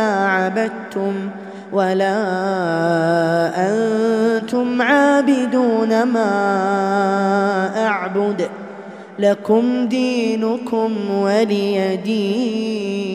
عبدتم ولا أنتم عابدون ما أعبد لكم دينكم ولي دين.